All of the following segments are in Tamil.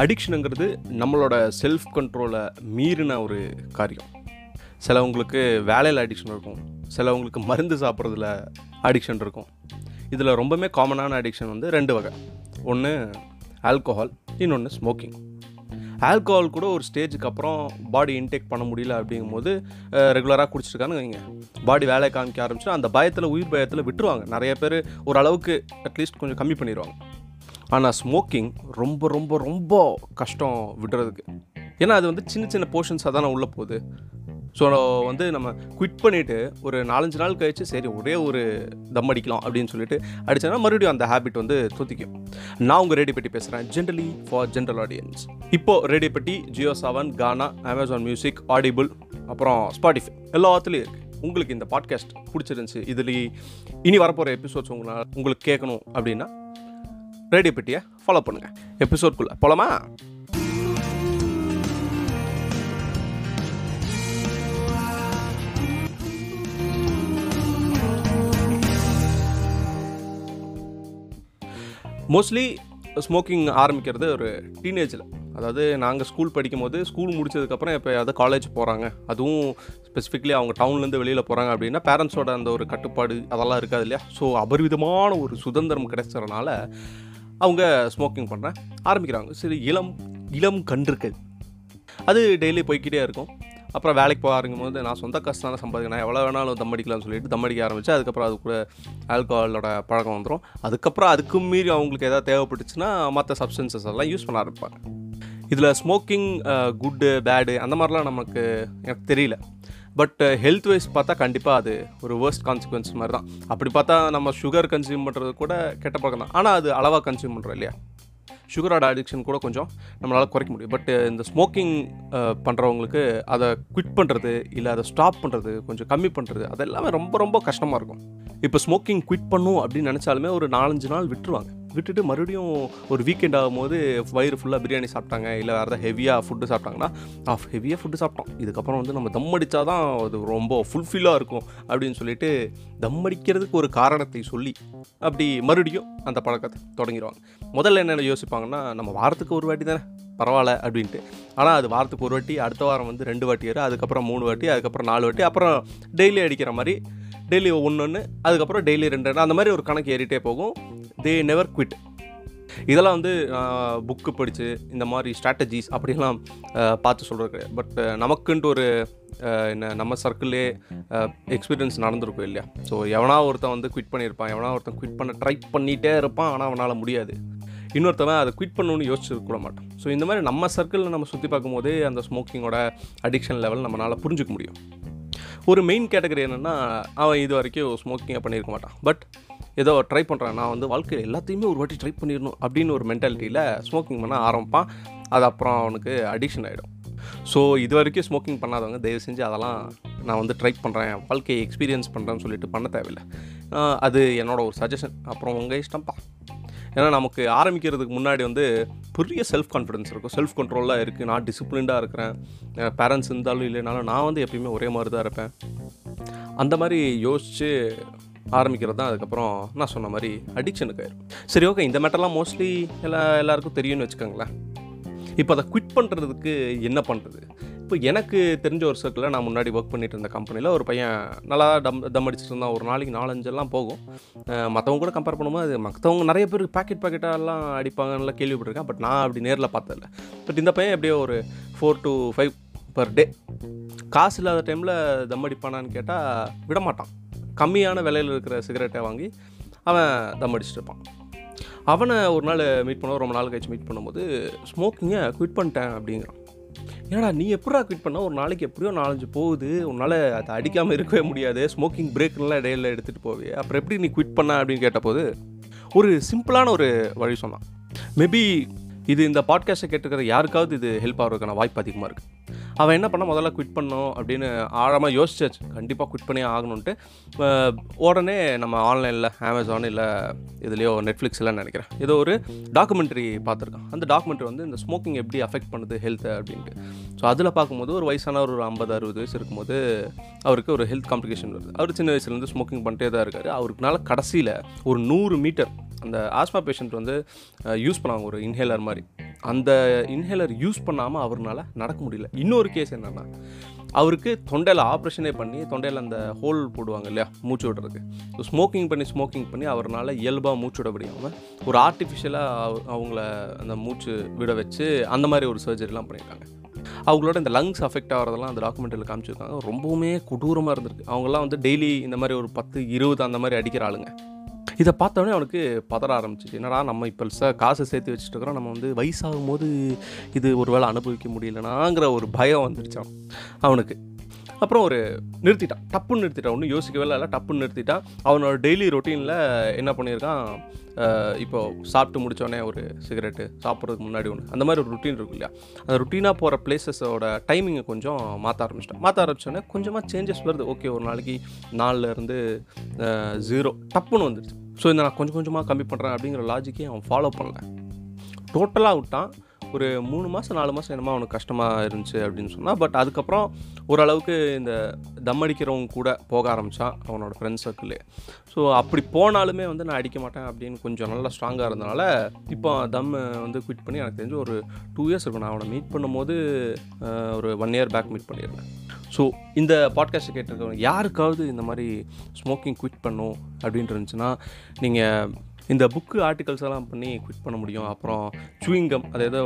அடிக்ஷனுங்கிறது நம்மளோட செல்ஃப் கண்ட்ரோலை மீறின ஒரு காரியம். சிலவங்களுக்கு வேலையில் அடிக்ஷன் இருக்கும். சிலவங்களுக்கு மருந்து சாப்பிட்றதுல அடிக்ஷன் இருக்கும். இதில் ரொம்பவுமே காமனான அடிக்ஷன் வந்து ரெண்டு வகை. ஒன்று ஆல்கோஹால் இன்னொன்று ஸ்மோக்கிங் ஆல்கோஹால் கூட ஒரு ஸ்டேஜுக்கு அப்புறம் பாடி இன்டேக் பண்ண முடியல அப்படிங்கும்போது ரெகுலராக குடிச்சிருக்கான்னு வைங்க. பாடி வேலையை காமிக்க ஆரம்பிச்சு அந்த பயத்தில் உயிர் பயத்தில் விட்டுருவாங்க. நிறைய பேர் ஓரளவுக்கு அட்லீஸ்ட் கொஞ்சம் கம்மி பண்ணிடுவாங்க ஆனால் ஸ்மோக்கிங் ரொம்ப ரொம்ப ரொம்ப கஷ்டம் விடுறதுக்கு. ஏன்னா அது வந்து சின்ன சின்ன போர்ஷன்ஸாக தானே உள்ளே போகுது. ஸோ வந்து நம்ம குவிட் பண்ணிவிட்டு ஒரு நாலஞ்சு நாள் கழிச்சு சரி ஒரே ஒரு தம் அடிக்கலாம் அப்படின்னு சொல்லிட்டு அடிச்சோன்னா மறுபடியும் அந்த ஹேபிட் வந்து தூத்திக்கும். நான் உங்கள் ரேடியோ பெட்டி பேசுகிறேன் ஜென்ரலி ஃபார் ஜென்ரல் ஆடியன்ஸ் இப்போது ரேடியோ பெட்டி Jio Saavn Gaana Amazon music Audible அப்புறம் ஸ்பாட்டிஃபை எல்லாத்துலேயும் இருக்குது உங்களுக்கு இந்த பாட்காஸ்ட் பிடிச்சிருந்துச்சி இதுலேயே இனி வரப்போகிற எபிசோட்ஸ் உங்களால் உங்களுக்கு கேட்கணும் அப்படின்னா ரேடியோ பெட்டியை ஃபாலோ பண்ணுங்கள் எபிசோட்குள்ளே போலாமா? மோஸ்ட்லி ஸ்மோக்கிங் ஆரம்பிக்கிறது ஒரு டீனேஜில் அதாவது நாங்கள் ஸ்கூல் படிக்கும் போது ஸ்கூல் முடிச்சதுக்கப்புறம் இப்போ எதாவது காலேஜ் போகிறாங்க அதுவும் ஸ்பெசிஃபிக்லி அவங்க டவுன்லேருந்து வெளியில் போகிறாங்க அப்படின்னா பேரண்ட்ஸோட அந்த ஒரு கட்டுப்பாடு அதெல்லாம் இருக்காது இல்லையா? ஸோ அபரிவிதமான ஒரு சுதந்திரம் கிடைச்சதுனால அவங்க ஸ்மோக்கிங் பண்ண ஆரம்பிக்கிறாங்க. சரி இளம் இளம் கன்றுக்கள் அது டெய்லி போய்க்கிட்டே இருக்கும். அப்புறம் வேலைக்கு போக ஆரம்பிக்கும் போது நான் சொந்த கஷ்டம் தானே நான் எவ்வளோ வேணாலும் தம் அடிக்கலாம்னு சொல்லிட்டு தம் அடிக்க ஆரம்பிச்சு அதுக்கப்புறம் அது கூட ஆல்கஹாலோட பழக்கம் வந்துடும் அதுக்கப்புறம் அதுக்கும் மீறி அவங்களுக்கு எதாவது தேவைப்பட்டுச்சுன்னா மற்ற சப்ஸ்டன்சஸ் எல்லாம் யூஸ் பண்ண ஆரம்பிப்பாங்க. இதில் ஸ்மோக்கிங் குட்டு பேடு அந்த மாதிரிலாம் நமக்கு எனக்கு தெரியல. பட் ஹெல்த் வைஸ் பார்த்தா கண்டிப்பாக அது ஒரு வேர்ஸ்ட் கான்சிக்வன்ஸ் மாதிரி தான் அப்படி பார்த்தா நம்ம சுகர் கன்சியூம் பண்ணுறது கூட கெட்ட பழக்கம் தான். ஆனால் அது அளவாக கன்சியூம் பண்ணுறோம் இல்லையா? சுகரோட அடிக்ஷன் கூட கொஞ்சம் நம்மளால் குறைக்க முடியும். பட் uh, இந்த ஸ்மோக்கிங் uh, பண்ணுறவங்களுக்கு அதை குவிட் பண்ணுறது இல்லை அதை ஸ்டாப் பண்ணுறது கொஞ்சம் கம்மி பண்ணுறது அதெல்லாமே ரொம்ப ரொம்ப கஷ்டமாக இருக்கும். இப்போ ஸ்மோக்கிங் குவிட் பண்ணும் அப்படின்னு நினச்சாலுமே ஒரு நாலஞ்சு நாள் விட்டுருவாங்க. விட்டுட்டு மறுபடியும் ஒரு வீக்கெண்ட் ஆகும்போது வயிறு ஃபுல்லாக பிரியாணி சாப்பிட்டாங்க இல்லை வேறு ஏதாவது ஹெவியாக ஃபுட்டு சாப்பிட்டாங்கன்னா ஆஃப் ஹெவியாக ஃபுட்டு சாப்பிட்டோம். இதுக்கப்புறம் வந்து நம்ம தம் அடித்தா தான் அது ரொம்ப ஃபுல்ஃபில்லாக இருக்கும் அப்படின்னு சொல்லிட்டு தம் அடிக்கிறதுக்கு ஒரு காரணத்தை சொல்லி அப்படி மறுபடியும் அந்த பழக்கத்தை தொடங்கிடுவாங்க. முதல்ல என்னென்ன யோசிப்பாங்கன்னா நம்ம வாரத்துக்கு ஒரு வாட்டி தானே பரவாயில்ல அப்படின்ட்டு. ஆனால் அது வாரத்துக்கு ஒரு வாட்டி அடுத்த வாரம் வந்து ரெண்டு வாட்டி வரும் அதுக்கப்புறம் மூணு வாட்டி அதுக்கப்புறம் நாலு வாட்டி அப்புறம் டெய்லி அடிக்கிற மாதிரி டெய்லி ஒன்று ஒன்று அதுக்கப்புறம் டெய்லி ரெண்டு ரெண்டு அந்த மாதிரி ஒரு கணக்கு ஏறிட்டே போகும். தே நெவர் குவிட் இதெல்லாம் வந்து புக்கு படித்து இந்த மாதிரி ஸ்ட்ராட்டஜிஸ் அப்படிலாம் பார்த்து சொல்கிறது கிடையாது. பட் நமக்குன்ட்டு ஒரு என்ன நம்ம சர்க்கிளே எக்ஸ்பீரியன்ஸ் நடந்திருக்கும் இல்லையா? ஸோ எவனா ஒருத்தன் வந்து குவிட் பண்ணியிருப்பான் எவனா ஒருத்தன் குவிட் பண்ண ட்ரை பண்ணிகிட்டே இருப்பான் ஆனால் அவனால் முடியாது. இன்னொருத்தவன் அதை குவிட் பண்ணணும்னு யோசிச்சு கூட மாட்டான். ஸோ இந்த மாதிரி நம்ம சர்க்கிளில் நம்ம சுற்றி பார்க்கும்போதே அந்த ஸ்மோக்கிங்கோட அடிக்ஷன் லெவல் நம்மளால் புரிஞ்சுக்க முடியும். ஒரு மெயின் கேட்டகரி என்னென்னா அவன் இது வரைக்கும் ஸ்மோக்கிங்காக பண்ணியிருக்க மாட்டான். பட் ஏதோ ட்ரை பண்ணுறான் நான் வந்து வாழ்க்கையில் எல்லாத்தையுமே ஒரு வாட்டி ட்ரை பண்ணிடணும் அப்படின்னு ஒரு மென்டாலிட்டியில் ஸ்மோக்கிங் பண்ண ஆரம்பிப்பான். அது அப்புறம் அவனுக்கு அடிக்ஷன் ஆகிடும் ஸோ இது வரைக்கும் ஸ்மோக்கிங் பண்ணாதவங்க தயவு செஞ்சு அதெல்லாம் நான் வந்து ட்ரை பண்ணுறேன் வாழ்க்கையை எக்ஸ்பீரியன்ஸ் பண்ணுறேன்னு சொல்லிட்டு பண்ண தேவையில்லை. அது என்னோட ஒரு சஜஷன் அப்புறம் உங்கள் இஷ்டம்ப்பா. ஏன்னா நமக்கு ஆரம்பிக்கிறதுக்கு முன்னாடி வந்து பெரிய செல்ஃப் கான்ஃபிடன்ஸ் இருக்கும். செல்ஃப் கண்ட்ரோலாக இருக்குது நான் டிசிப்ளின்டாக இருக்கிறேன். பேரண்ட்ஸ் இருந்தாலும் இல்லைனாலும் நான் வந்து எப்பயுமே ஒரே மாதிரி தான் இருப்பேன். அந்த மாதிரி யோசித்து ஆரம்பிக்கிறது தான். அதுக்கப்புறம் நான் சொன்ன மாதிரி அடிக்ஷனுக்கு ஆயிரும். சரி ஓகே இந்த மேட்டர்லாம் மோஸ்ட்லி எல்லா எல்லாருக்கும் தெரியும்னு வச்சுக்கோங்களேன். இப்போ அதை குவிட் பண்ணுறதுக்கு என்ன பண்ணுறது இப்போ எனக்கு தெரிஞ்ச ஒரு சர்க்கிளில் நான் முன்னாடி ஒர்க் பண்ணிட்டு இருந்த கம்பெனியில் ஒரு பையன் நல்லா டம் தம் அடிச்சுட்டு இருந்தான். ஒரு நாளைக்கு நாலஞ்செல்லாம் போகும். மற்றவங்க கூட கம்பேர் பண்ணும்போது மற்றவங்க நிறைய பேர் பாக்கெட் பாக்கெட்டாலாம் அடிப்பாங்கன்னு கேள்விப்பட்டிருக்கேன். பட் நான் அப்படி நேரில் பார்த்ததில்ல. பட் இந்த பையன் எப்படியோ ஒரு four to five per day காசு இல்லாத டைமில் தம் அடிப்பானான்னு கேட்டால் விடமாட்டான். கம்மியான விலையில் இருக்கிற சிகரெட்டை வாங்கி அவன் தம் அடிச்சுட்டு இருப்பான். அவனை ஒரு நாள் மீட் பண்ண ரொம்ப நாள் கழிச்சு மீட் பண்ணும்போது ஸ்மோக்கிங்கை குவிட் பண்ணிட்டேன் அப்படிங்கிறான். ஏன்னா நீ எப்படா குவிட் பண்ண? ஒரு நாளைக்கு எப்படியோ நாலஞ்சு போகுது. உன்னால் அதை அடிக்காமல் இருக்கவே முடியாது. ஸ்மோக்கிங் பிரேக்லாம் இடையில எடுத்துகிட்டு போவே அப்புறம் எப்படி நீ குவிட் பண்ண அப்படின்னு கேட்டபோது ஒரு சிம்பிளான ஒரு வழி சொன்னான். மேபி இது இந்த பாட்காஸ்ட்டை கேட்டுக்கிற யாருக்காவது இது ஹெல்ப் ஆகிறதுக்கான வாய்ப்பு அதிகமாக இருக்குது அவன் என்ன பண்ண முதல்ல குவிட் பண்ணோம் அப்படின்னு ஆழமாக யோசிச்சாச்சு. கண்டிப்பாக குவிட் பண்ணி ஆகணுன்ட்டு உடனே நம்ம ஆன்லைனில் அமேசான் இல்லை இதுலேயோ நெட்ஃப்ளிக்ஸ்லாம் நினைக்கிறேன். ஏதோ ஒரு டாக்குமெண்ட்ரி பார்த்துருக்கான். அந்த டாக்குமெண்ட்ரி வந்து இந்த ஸ்மோக்கிங் எப்படி அஃபெக்ட் பண்ணுது ஹெல்த்தை அப்படின்ட்டு. ஸோ அதில் பார்க்கும்போது ஒரு வயசான ஒரு ஐம்பது அறுபது வயசு இருக்கும்போது அவருக்கு ஒரு ஹெல்த் காம்ப்ளிகேஷன் வருது. அவர் சின்ன வயசுலேருந்து ஸ்மோக்கிங் பண்ணிட்டே தான் இருக்கார். அவருக்குனால கடைசியில் ஒரு நூறு மீட்டர் அந்த ஆஸ்மா பேஷண்ட் வந்து யூஸ் பண்ணுவாங்க ஒரு இன்ஹேலர் மாதிரி. அந்த இன்ஹேலர் யூஸ் பண்ணாமல் அவர்னால நடக்க முடியல. இன்னொரு கேஸ் என்னென்னா அவருக்கு தொண்டையில் ஆப்ரேஷனே பண்ணி தொண்டையில் அந்த ஹோல் போடுவாங்க இல்லையா மூச்சு விடுறதுக்கு. ஸோ ஸ்மோக்கிங் பண்ணி ஸ்மோக்கிங் பண்ணி அவர்னால இயல்பாக மூச்சு விட முடியாமல் ஒரு ஆர்டிஃபிஷியலாக அவங்கள அந்த மூச்சு விட வச்சு அந்த மாதிரி ஒரு சர்ஜரிலாம் பண்ணியிருக்காங்க. அவங்களோட இந்த லங்ஸ் அஃபெக்ட் ஆகிறதெல்லாம் அந்த டாக்குமெண்ட்டில் காமிச்சிருக்காங்க. ரொம்பவுமே கொடூரமாக இருந்திருக்கு. அவங்கெல்லாம் வந்து டெய்லி இந்த மாதிரி ஒரு பத்து இருபது அந்த மாதிரி அடிக்கிற ஆளுங்க. இதை பார்த்தோன்னே அவனுக்கு பதற ஆரம்பிச்சிச்சு. என்னடா நம்ம இப்போ சார் காசை சேர்த்து வச்சுட்டு இருக்கிறோம். நம்ம வந்து வயசாகும் போது இது ஒரு வேளை அனுபவிக்க முடியலனாங்கிற ஒரு பயம் வந்துருச்சான் அவனுக்கு அப்புறம் ஒரு நிறுத்திட்டான் டப்புன்னு நிறுத்திட்டான் ஒன்றும் யோசிக்கவே இல்லை. டப்புன்னு நிறுத்திட்டான் அவனோட டெய்லி ரொட்டீனில் என்ன பண்ணியிருக்கான்? இப்போது இப்போ சாப்பிட்டு முடித்தோடனே ஒரு சிகரெட்டு சாப்பிட்றதுக்கு முன்னாடி ஒன்று அந்த மாதிரி ஒரு ருட்டீன் இருக்கும் இல்லையா? அந்த ருட்டீனாக போகிற பிளேசஸோட டைமிங்கை கொஞ்சம் மாற்ற ஆரம்பிச்சிட்டேன். மாற்ற ஆரம்பித்தோடனே கொஞ்சமாக சேஞ்சஸ் வருது. ஓகே ஒரு நாளைக்கு நாலுலேருந்து ஜீரோ டப்புன்னு வந்துடுச்சு ஸோ இதை நான் கொஞ்சம் கொஞ்சமாக கம்மி பண்ணுறேன் அப்படிங்கிற லாஜிக்கே அவன் ஃபாலோ பண்ணல. டோட்டலாக விட்டான். ஒரு மூணு மாதம் நாலு மாதம் என்னமோ அவனுக்கு கஷ்டமாக இருந்துச்சு அப்படின்னு சொன்னால் பட் அதுக்கப்புறம் ஓரளவுக்கு இந்த தம் அடிக்கிறவங்க கூட போக ஆரம்பித்தான் அவனோட ஃப்ரெண்ட்ஸ் சர்க்கிளே ஸோ அப்படி போனாலுமே வந்து நான் அடிக்க மாட்டேன் அப்படின்னு கொஞ்சம் நல்லா ஸ்ட்ராங்காக இருந்தனால இப்போ தம் வந்து குவிட் பண்ணி எனக்கு தெரிஞ்சு ஒரு டூ இயர்ஸ் இருக்கும். நான் அவனை மீட் பண்ணும்போது ஒரு ஒன் இயர் பேக் மீட் பண்ணியிருந்தேன். ஸோ இந்த பாட்காஸ்ட்டை கேட்டிருக்கவங்க யாருக்காவது இந்த மாதிரி ஸ்மோக்கிங் குவிட் பண்ணும் அப்படின்ட்டு இருந்துச்சுன்னா நீங்கள் இந்த புக்கு ஆர்டிகல்ஸ் எல்லாம் பண்ணி குவிட் பண்ண முடியும். அப்புறம் சூயிங்கம் அது ஏதோ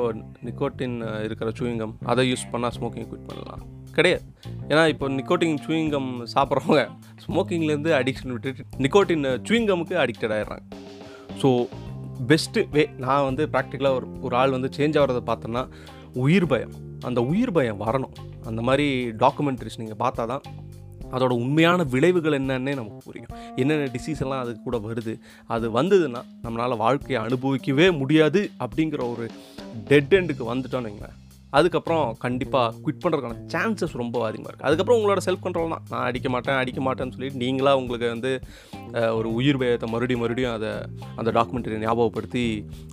நிக்கோட்டின் இருக்கிற சூயிங்கம் அதை யூஸ் பண்ணால் ஸ்மோக்கிங் குவிட் பண்ணலாம். கிடையாது. ஏன்னா இப்போ நிக்கோட்டின் சூயிங்கம் சாப்பிட்றவங்க ஸ்மோக்கிங்லேருந்து அடிக்ஷன் விட்டுட்டு நிக்கோட்டின் சூயிங்கமுக்கு அடிக்டட் ஆகிடுறாங்க ஸோ பெஸ்ட்டு வே நான் வந்து ப்ராக்டிக்கலாக ஒரு ஒரு ஆள் வந்து சேஞ்ச் ஆகிறத பார்த்தோன்னா உயிர் பயம். அந்த உயிர் பயம் வரணும். அந்த மாதிரி டாக்குமெண்ட்ரிஸ் நீங்கள் பார்த்தா தான் அதோட உண்மையான விளைவுகள் என்னன்னே நமக்கு புரியும். என்னென்ன டிசீஸ் எல்லாம் அது கூட வருது அது வந்ததுன்னா நம்மளால் வாழ்க்கையை அனுபவிக்கவே முடியாது அப்படிங்கிற ஒரு டெட் எண்டுக்கு வந்துட்டோன்னு வைங்களேன். அதுக்கப்புறம் கண்டிப்பாக குவிட் பண்ணுறதுக்கான சான்சஸ் ரொம்ப அதிகமாக இருக்குது அதுக்கப்புறம் உங்களோட செல்ஃப் கண்ட்ரோல் தான். நான் அடிக்க மாட்டேன் அடிக்க மாட்டேன்னு சொல்லிட்டு நீங்களாக உங்களுக்கு வந்து ஒரு உயிர் பயத்தை மறுபடியும் மறுபடியும் அதை அந்த டாக்குமெண்ட்டரி ஞாபகப்படுத்தி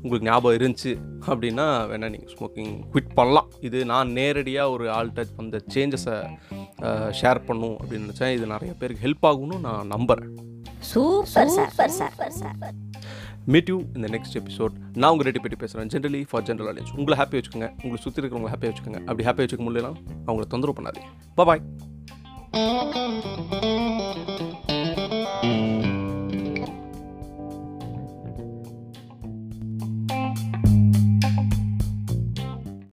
உங்களுக்கு ஞாபகம் இருந்துச்சு அப்படின்னா வேணால் நீங்கள் ஸ்மோக்கிங் குவிட் பண்ணலாம். இது நான் நேரடியாக ஒரு ஆள்கிட்ட வந்த சேஞ்சஸை ஷேர் பண்ணும் அப்படின்னு நினச்சேன் இது நிறைய பேருக்கு ஹெல்ப் ஆகும்னு நான் நம்புகிறேன் super sir sir sir meet you இந்த நெக்ஸ்ட் எபிசோட் நான் உங்கள் ரெட்டி பற்றி பேசுகிறேன் ஜென்ரலி ஃபார் ஜென்ரல் ஆடியன்ஸ் உங்களை ஹாப்பி வச்சுக்கோங்க. உங்களை சுற்றி இருக்கிறவங்களை ஹாப்பி வச்சுக்கோங்க. அப்படி ஹாப்பி வச்சுக்க முடியலாம் அவங்கள தொந்தரவு பண்ணாதீங்க. பாய்